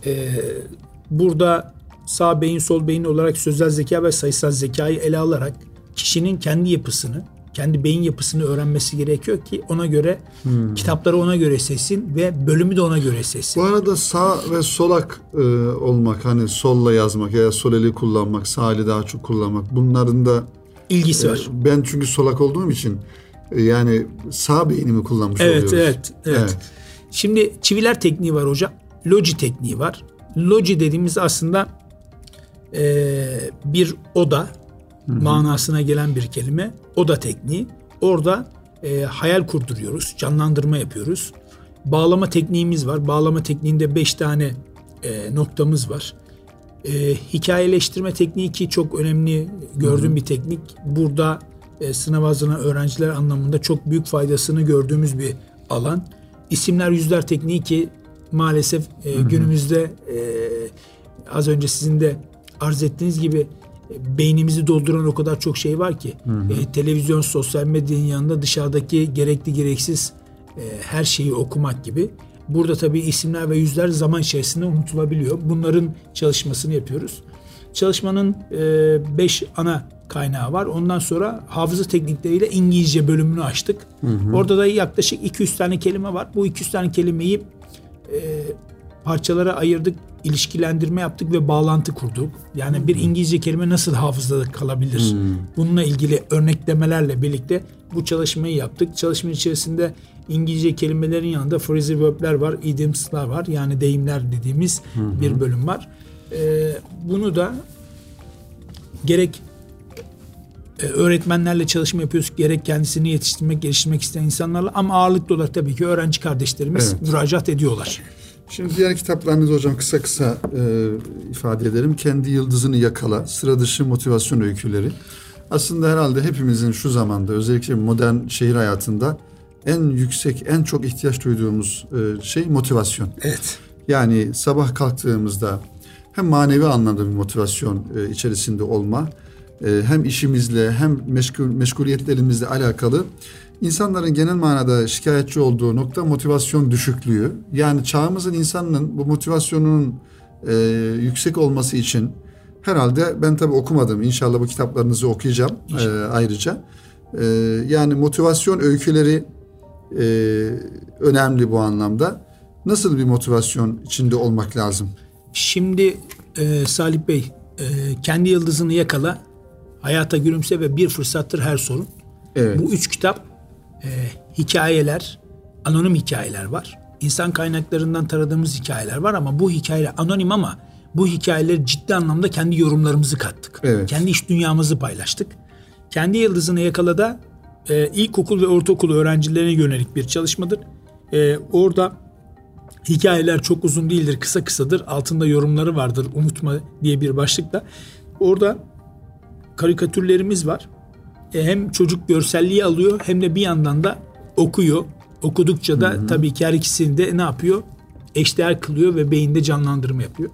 Ee, burada sağ beyin, sol beyin olarak sözel zeka ve sayısal zekayı ele alarak kişinin kendi yapısını, kendi beyin yapısını öğrenmesi gerekiyor ki ona göre hmm. kitapları ona göre seçsin ve bölümü de ona göre seçsin. Bu arada sağ ve solak e, olmak hani solla yazmak ya sol eli kullanmak, sağ eli daha çok kullanmak bunların da ilgisi e, var. Ben çünkü solak olduğum için e, yani sağ beynimi kullanmış evet, oluyoruz. Evet, evet, evet. Şimdi çiviler tekniği var hocam. Logi tekniği var. Logi dediğimiz aslında e, bir oda Hı-hı. manasına gelen bir kelime. Oda tekniği. Orada e, hayal kurduruyoruz, canlandırma yapıyoruz. Bağlama tekniğimiz var. Bağlama tekniğinde beş tane e, noktamız var. E, hikayeleştirme tekniği ki çok önemli gördüğüm Hı-hı. bir teknik. Burada e, sınav hazırlanan öğrenciler anlamında çok büyük faydasını gördüğümüz bir alan. İsimler yüzler tekniği ki maalesef e, günümüzde e, az önce sizin de arz ettiğiniz gibi beynimizi dolduran o kadar çok şey var ki hı hı. E, televizyon, sosyal medyanın yanında dışarıdaki gerekli gereksiz e, her şeyi okumak gibi. Burada tabii isimler ve yüzler zaman içerisinde unutulabiliyor. Bunların çalışmasını yapıyoruz. Çalışmanın 5 e, ana kaynağı var. Ondan sonra hafıza teknikleriyle İngilizce bölümünü açtık. Hı hı. Orada da yaklaşık 200 tane kelime var. Bu 200 tane kelimeyi e, parçalara ayırdık, ilişkilendirme yaptık ve bağlantı kurduk. Yani hmm. bir İngilizce kelime nasıl hafızada kalabilir? Hmm. Bununla ilgili örneklemelerle birlikte bu çalışmayı yaptık. Çalışma içerisinde İngilizce kelimelerin yanında phrasal verb'ler var, idioms'lar var. Yani deyimler dediğimiz hmm. bir bölüm var. Ee, bunu da gerek e, öğretmenlerle çalışma yapıyoruz. Gerek kendisini yetiştirmek, geliştirmek isteyen insanlarla ama ağırlıklı olarak tabii ki öğrenci kardeşlerimiz evet. müracaat ediyorlar. Şimdi diğer kitaplarınız hocam kısa kısa e, ifade ederim. Kendi yıldızını yakala, sıra dışı motivasyon öyküleri. Aslında herhalde hepimizin şu zamanda özellikle modern şehir hayatında en yüksek, en çok ihtiyaç duyduğumuz e, şey motivasyon. Evet. Yani sabah kalktığımızda hem manevi anlamda bir motivasyon e, içerisinde olma, hem işimizle hem meşgul, meşguliyetlerimizle alakalı İnsanların genel manada şikayetçi olduğu nokta motivasyon düşüklüğü. Yani çağımızın insanının bu motivasyonunun e, yüksek olması için herhalde ben tabii okumadım. İnşallah bu kitaplarınızı okuyacağım e, ayrıca. E, yani motivasyon öyküleri e, önemli bu anlamda. Nasıl bir motivasyon içinde olmak lazım? Şimdi e, Salih Bey e, kendi yıldızını yakala, hayata gülümse ve bir fırsattır her sorun. Evet. Bu üç kitap e, hikayeler, anonim hikayeler var. İnsan kaynaklarından taradığımız hikayeler var ama bu hikayeler anonim ama bu hikayeleri ciddi anlamda kendi yorumlarımızı kattık. Evet. Kendi iş dünyamızı paylaştık. Kendi yıldızını yakalada e, ilkokul ve ortaokul öğrencilerine yönelik bir çalışmadır. E, orada hikayeler çok uzun değildir, kısa kısadır. Altında yorumları vardır, unutma diye bir başlıkla. Orada karikatürlerimiz var. E, hem çocuk görselliği alıyor hem de bir yandan da okuyor. Okudukça da hı hı. tabii ki her ikisini de ne yapıyor? Eşdeğer kılıyor ve beyinde canlandırma yapıyor.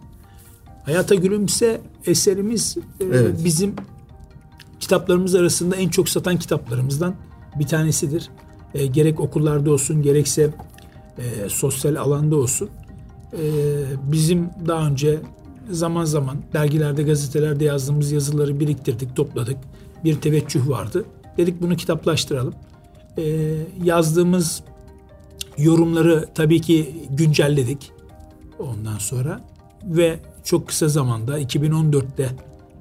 Hayata Gülümse eserimiz e, evet. bizim kitaplarımız arasında en çok satan kitaplarımızdan bir tanesidir. E, gerek okullarda olsun gerekse e, sosyal alanda olsun. E, bizim daha önce zaman zaman dergilerde, gazetelerde yazdığımız yazıları biriktirdik, topladık bir teveccüh vardı. Dedik bunu kitaplaştıralım. Ee, yazdığımız yorumları tabii ki güncelledik. Ondan sonra ve çok kısa zamanda 2014'te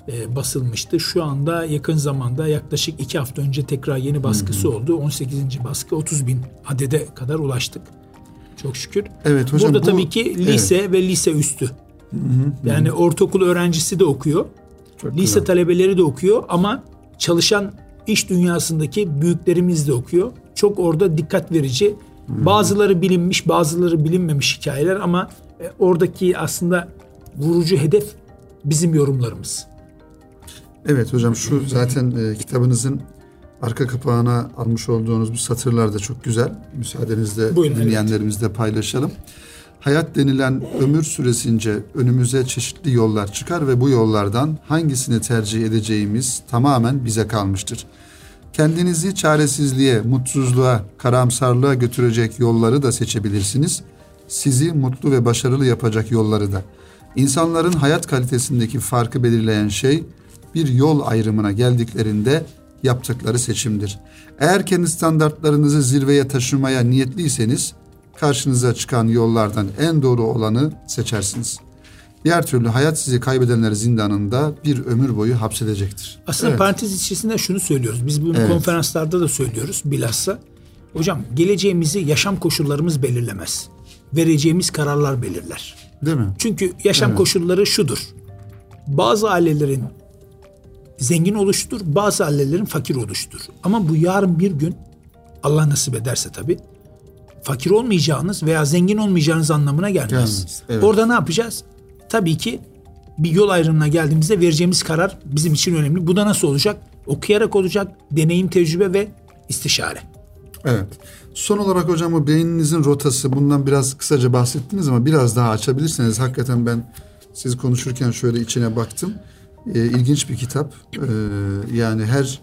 e, basılmıştı. Şu anda yakın zamanda yaklaşık iki hafta önce tekrar yeni baskısı hı hı. oldu. 18. baskı 30 bin adede kadar ulaştık. Çok şükür. Evet hocam. Burada bu, tabii ki lise evet. ve lise üstü. Hı hı, yani hı. ortaokul öğrencisi de okuyor. Çok lise güzel. talebeleri de okuyor ama çalışan iş dünyasındaki büyüklerimiz de okuyor. Çok orada dikkat verici. Hı. Bazıları bilinmiş, bazıları bilinmemiş hikayeler ama e, oradaki aslında vurucu hedef bizim yorumlarımız. Evet hocam şu zaten e, kitabınızın arka kapağına almış olduğunuz bu satırlar da çok güzel. Müsaadenizle Buyurun, dinleyenlerimizle evet. paylaşalım. Hayat denilen ömür süresince önümüze çeşitli yollar çıkar ve bu yollardan hangisini tercih edeceğimiz tamamen bize kalmıştır. Kendinizi çaresizliğe, mutsuzluğa, karamsarlığa götürecek yolları da seçebilirsiniz. Sizi mutlu ve başarılı yapacak yolları da. İnsanların hayat kalitesindeki farkı belirleyen şey bir yol ayrımına geldiklerinde yaptıkları seçimdir. Eğer kendi standartlarınızı zirveye taşımaya niyetliyseniz karşınıza çıkan yollardan en doğru olanı seçersiniz. Diğer türlü hayat sizi kaybedenler zindanında bir ömür boyu hapsedecektir. Aslında evet. parantez içerisinde şunu söylüyoruz. Biz bunu evet. konferanslarda da söylüyoruz bilhassa. Hocam geleceğimizi yaşam koşullarımız belirlemez. Vereceğimiz kararlar belirler. Değil mi? Çünkü yaşam evet. koşulları şudur. Bazı ailelerin zengin oluştur, bazı ailelerin fakir oluştur. Ama bu yarın bir gün Allah nasip ederse tabii fakir olmayacağınız veya zengin olmayacağınız anlamına gelmez. gelmez evet. Orada ne yapacağız? Tabii ki bir yol ayrımına geldiğimizde vereceğimiz karar bizim için önemli. Bu da nasıl olacak? Okuyarak olacak, deneyim, tecrübe ve istişare. Evet. Son olarak hocam bu beyninizin rotası bundan biraz kısaca bahsettiniz ama biraz daha açabilirseniz hakikaten ben siz konuşurken şöyle içine baktım. Ee, ilginç bir kitap. Ee, yani her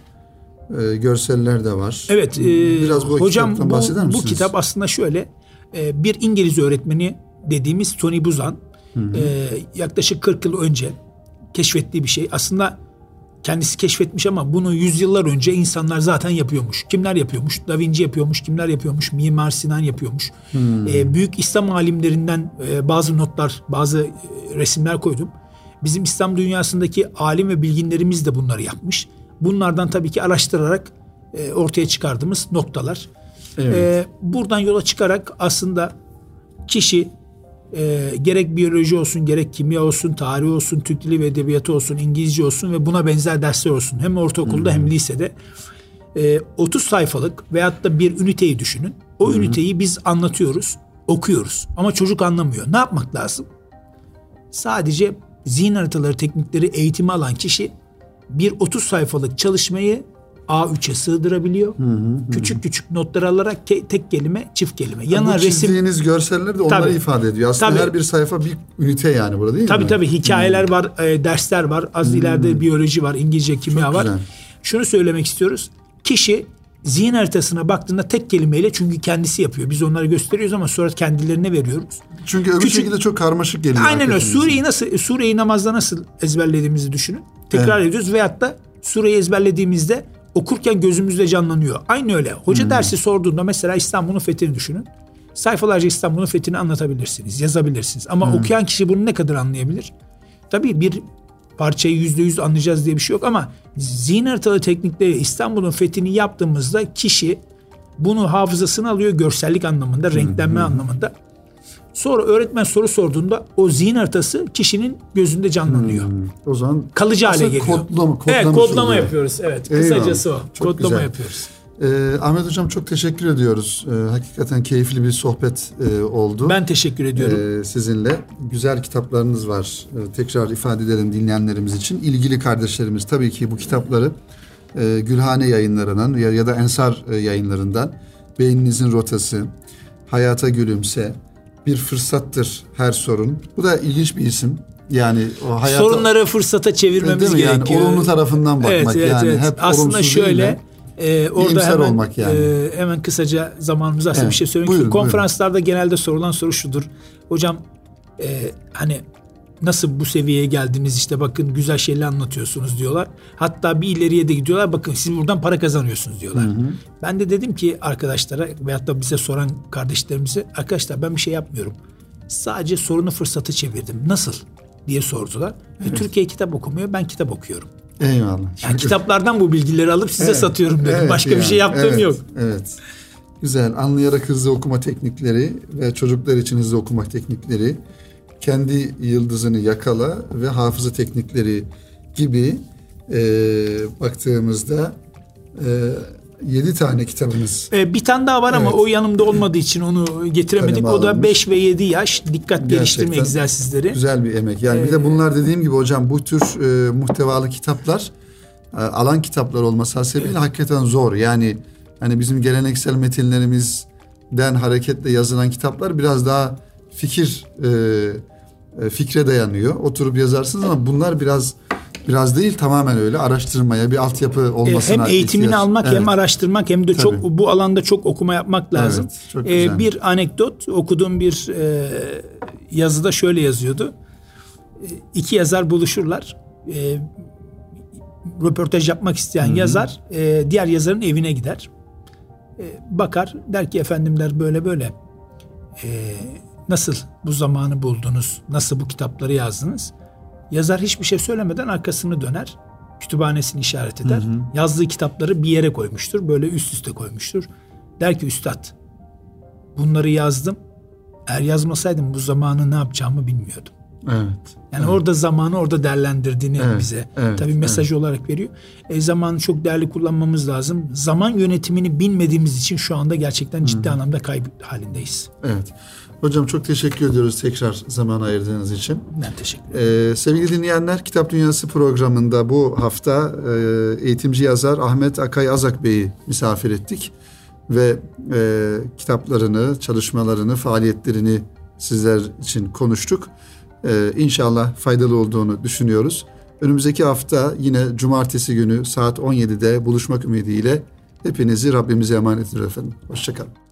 e, görseller de var. Evet. E, Biraz bu hocam bu, bahseder misiniz? bu kitap aslında şöyle e, bir İngiliz öğretmeni dediğimiz Tony Buzan hı hı. E, yaklaşık 40 yıl önce keşfettiği bir şey. Aslında kendisi keşfetmiş ama bunu yüzyıllar önce insanlar zaten yapıyormuş. Kimler yapıyormuş? Da Vinci yapıyormuş. Kimler yapıyormuş? Mimar Sinan yapıyormuş. Hmm. E, büyük İslam alimlerinden e, bazı notlar, bazı e, resimler koydum. Bizim İslam dünyasındaki alim ve bilginlerimiz de bunları yapmış. Bunlardan tabii ki araştırarak e, ortaya çıkardığımız noktalar. Evet. E, buradan yola çıkarak aslında kişi e, gerek biyoloji olsun, gerek kimya olsun, tarih olsun, Türk dili ve edebiyatı olsun, İngilizce olsun ve buna benzer dersler olsun. Hem ortaokulda Hı-hı. hem lisede. E, 30 sayfalık veyahut da bir üniteyi düşünün. O Hı-hı. üniteyi biz anlatıyoruz, okuyoruz. Ama çocuk anlamıyor. Ne yapmak lazım? Sadece zihin haritaları teknikleri eğitimi alan kişi bir 30 sayfalık çalışmayı A3'e sığdırabiliyor. Hı hı, küçük hı. küçük notlar alarak ke- tek kelime, çift kelime. Yana yani bu çizdiğiniz görseller de onları tabii, ifade ediyor. Aslında tabii, her bir sayfa bir ünite yani burada değil tabii, mi? Tabii tabii hikayeler hmm. var, e, dersler var. Az hmm. ileride biyoloji var, İngilizce, kimya Çok var. Güzel. Şunu söylemek istiyoruz. Kişi zihin haritasına baktığında tek kelimeyle çünkü kendisi yapıyor. Biz onları gösteriyoruz ama sonra kendilerine veriyoruz. Çünkü öbür Küçük, şekilde çok karmaşık geliyor. Aynen öyle. Sureyi nasıl Sureyi namazda nasıl ezberlediğimizi düşünün. Tekrar evet. ediyoruz veyahut da sureyi ezberlediğimizde okurken gözümüzde canlanıyor. Aynı öyle. Hoca hmm. dersi sorduğunda mesela İstanbul'un fethini düşünün. Sayfalarca İstanbul'un fethini anlatabilirsiniz, yazabilirsiniz. Ama hmm. okuyan kişi bunu ne kadar anlayabilir? Tabii bir parçayı yüzde yüz anlayacağız diye bir şey yok ama zihin haritalı teknikleri İstanbul'un fethini yaptığımızda kişi bunu hafızasını alıyor görsellik anlamında, renklenme anlamında. Sonra öğretmen soru sorduğunda o zihin haritası kişinin gözünde canlanıyor. Hmm, o zaman kalıcı hale geliyor. Kodlama, kodlama, evet, kodlama yapıyoruz. Evet, kısacası o. Çok kodlama güzel. yapıyoruz. Ee, Ahmet Hocam çok teşekkür ediyoruz. Ee, hakikaten keyifli bir sohbet e, oldu. Ben teşekkür ediyorum. Ee, sizinle. Güzel kitaplarınız var. Ee, tekrar ifade edelim dinleyenlerimiz için. İlgili kardeşlerimiz tabii ki bu kitapları e, Gülhane yayınlarından ya, ya da Ensar e, yayınlarından Beyninizin Rotası, Hayata Gülümse, bir fırsattır her sorun. Bu da ilginç bir isim. Yani o hayata, sorunları fırsata çevirmemiz gerekiyor. Yani olumlu tarafından bakmak evet, evet, yani evet. hep aslında şöyle e, orada hemen olmak yani. e, hemen kısaca zamanımız aslında evet. bir şey söylemek istiyorum. Konferanslarda buyurun. genelde sorulan soru şudur. Hocam e, hani nasıl bu seviyeye geldiniz işte bakın güzel şeyler anlatıyorsunuz diyorlar. Hatta bir ileriye de gidiyorlar bakın siz buradan para kazanıyorsunuz diyorlar. Hı hı. Ben de dedim ki arkadaşlara veyahut da bize soran kardeşlerimize arkadaşlar ben bir şey yapmıyorum. sadece sorunu fırsatı çevirdim. Nasıl diye sordular. Evet. Türkiye kitap okumuyor ben kitap okuyorum. Eyvallah. Yani kitaplardan bu bilgileri alıp size evet. satıyorum dedim. Evet, Başka yani, bir şey yaptığım evet, yok. Evet. Güzel. Anlayarak hızlı okuma teknikleri ve çocuklar için hızlı okuma teknikleri, kendi yıldızını yakala ve hafıza teknikleri gibi e, baktığımızda e, 7 tane kitabınız. Ee, bir tane daha var ama evet. o yanımda olmadığı için onu getiremedik. Kaleme o da 5 ve 7 yaş dikkat Gerçekten geliştirme egzersizleri. Güzel bir emek. Yani ee, bir de bunlar dediğim gibi hocam bu tür e, muhtevalı kitaplar e, alan kitaplar olması hasebiyle evet. hakikaten zor. Yani hani bizim geleneksel metinlerimizden hareketle yazılan kitaplar biraz daha fikir e, e fikre dayanıyor. Oturup yazarsınız ama bunlar biraz Biraz değil tamamen öyle araştırmaya bir altyapı e, olmasına Hem eğitimini ihtiyaç. almak evet. hem araştırmak hem de Tabii. çok bu alanda çok okuma yapmak lazım. Evet, çok ee, bir anekdot okuduğum bir e, yazıda şöyle yazıyordu. E, iki yazar buluşurlar. E, röportaj yapmak isteyen Hı-hı. yazar e, diğer yazarın evine gider. E, bakar der ki efendimler böyle böyle e, nasıl bu zamanı buldunuz? Nasıl bu kitapları yazdınız? Yazar hiçbir şey söylemeden arkasını döner. Kütüphanesini işaret eder. Hı hı. Yazdığı kitapları bir yere koymuştur. Böyle üst üste koymuştur. Der ki üstad bunları yazdım. Eğer yazmasaydım bu zamanı ne yapacağımı bilmiyordum. Evet. Yani evet. orada zamanı orada değerlendirdiğini evet, bize evet, tabii mesaj evet. olarak veriyor. E, zamanı çok değerli kullanmamız lazım. Zaman yönetimini bilmediğimiz için şu anda gerçekten ciddi Hı. anlamda kayıp halindeyiz. Evet. Hocam çok teşekkür ediyoruz tekrar zaman ayırdığınız için. Ben teşekkür ederim. Ee, sevgili dinleyenler Kitap Dünyası programında bu hafta e, eğitimci yazar Ahmet Akay Azak Bey'i misafir ettik. Ve e, kitaplarını, çalışmalarını, faaliyetlerini sizler için konuştuk. E, inşallah faydalı olduğunu düşünüyoruz. Önümüzdeki hafta yine cumartesi günü saat 17'de buluşmak ümidiyle hepinizi Rabbimize emanet ediyoruz efendim. Hoşçakalın.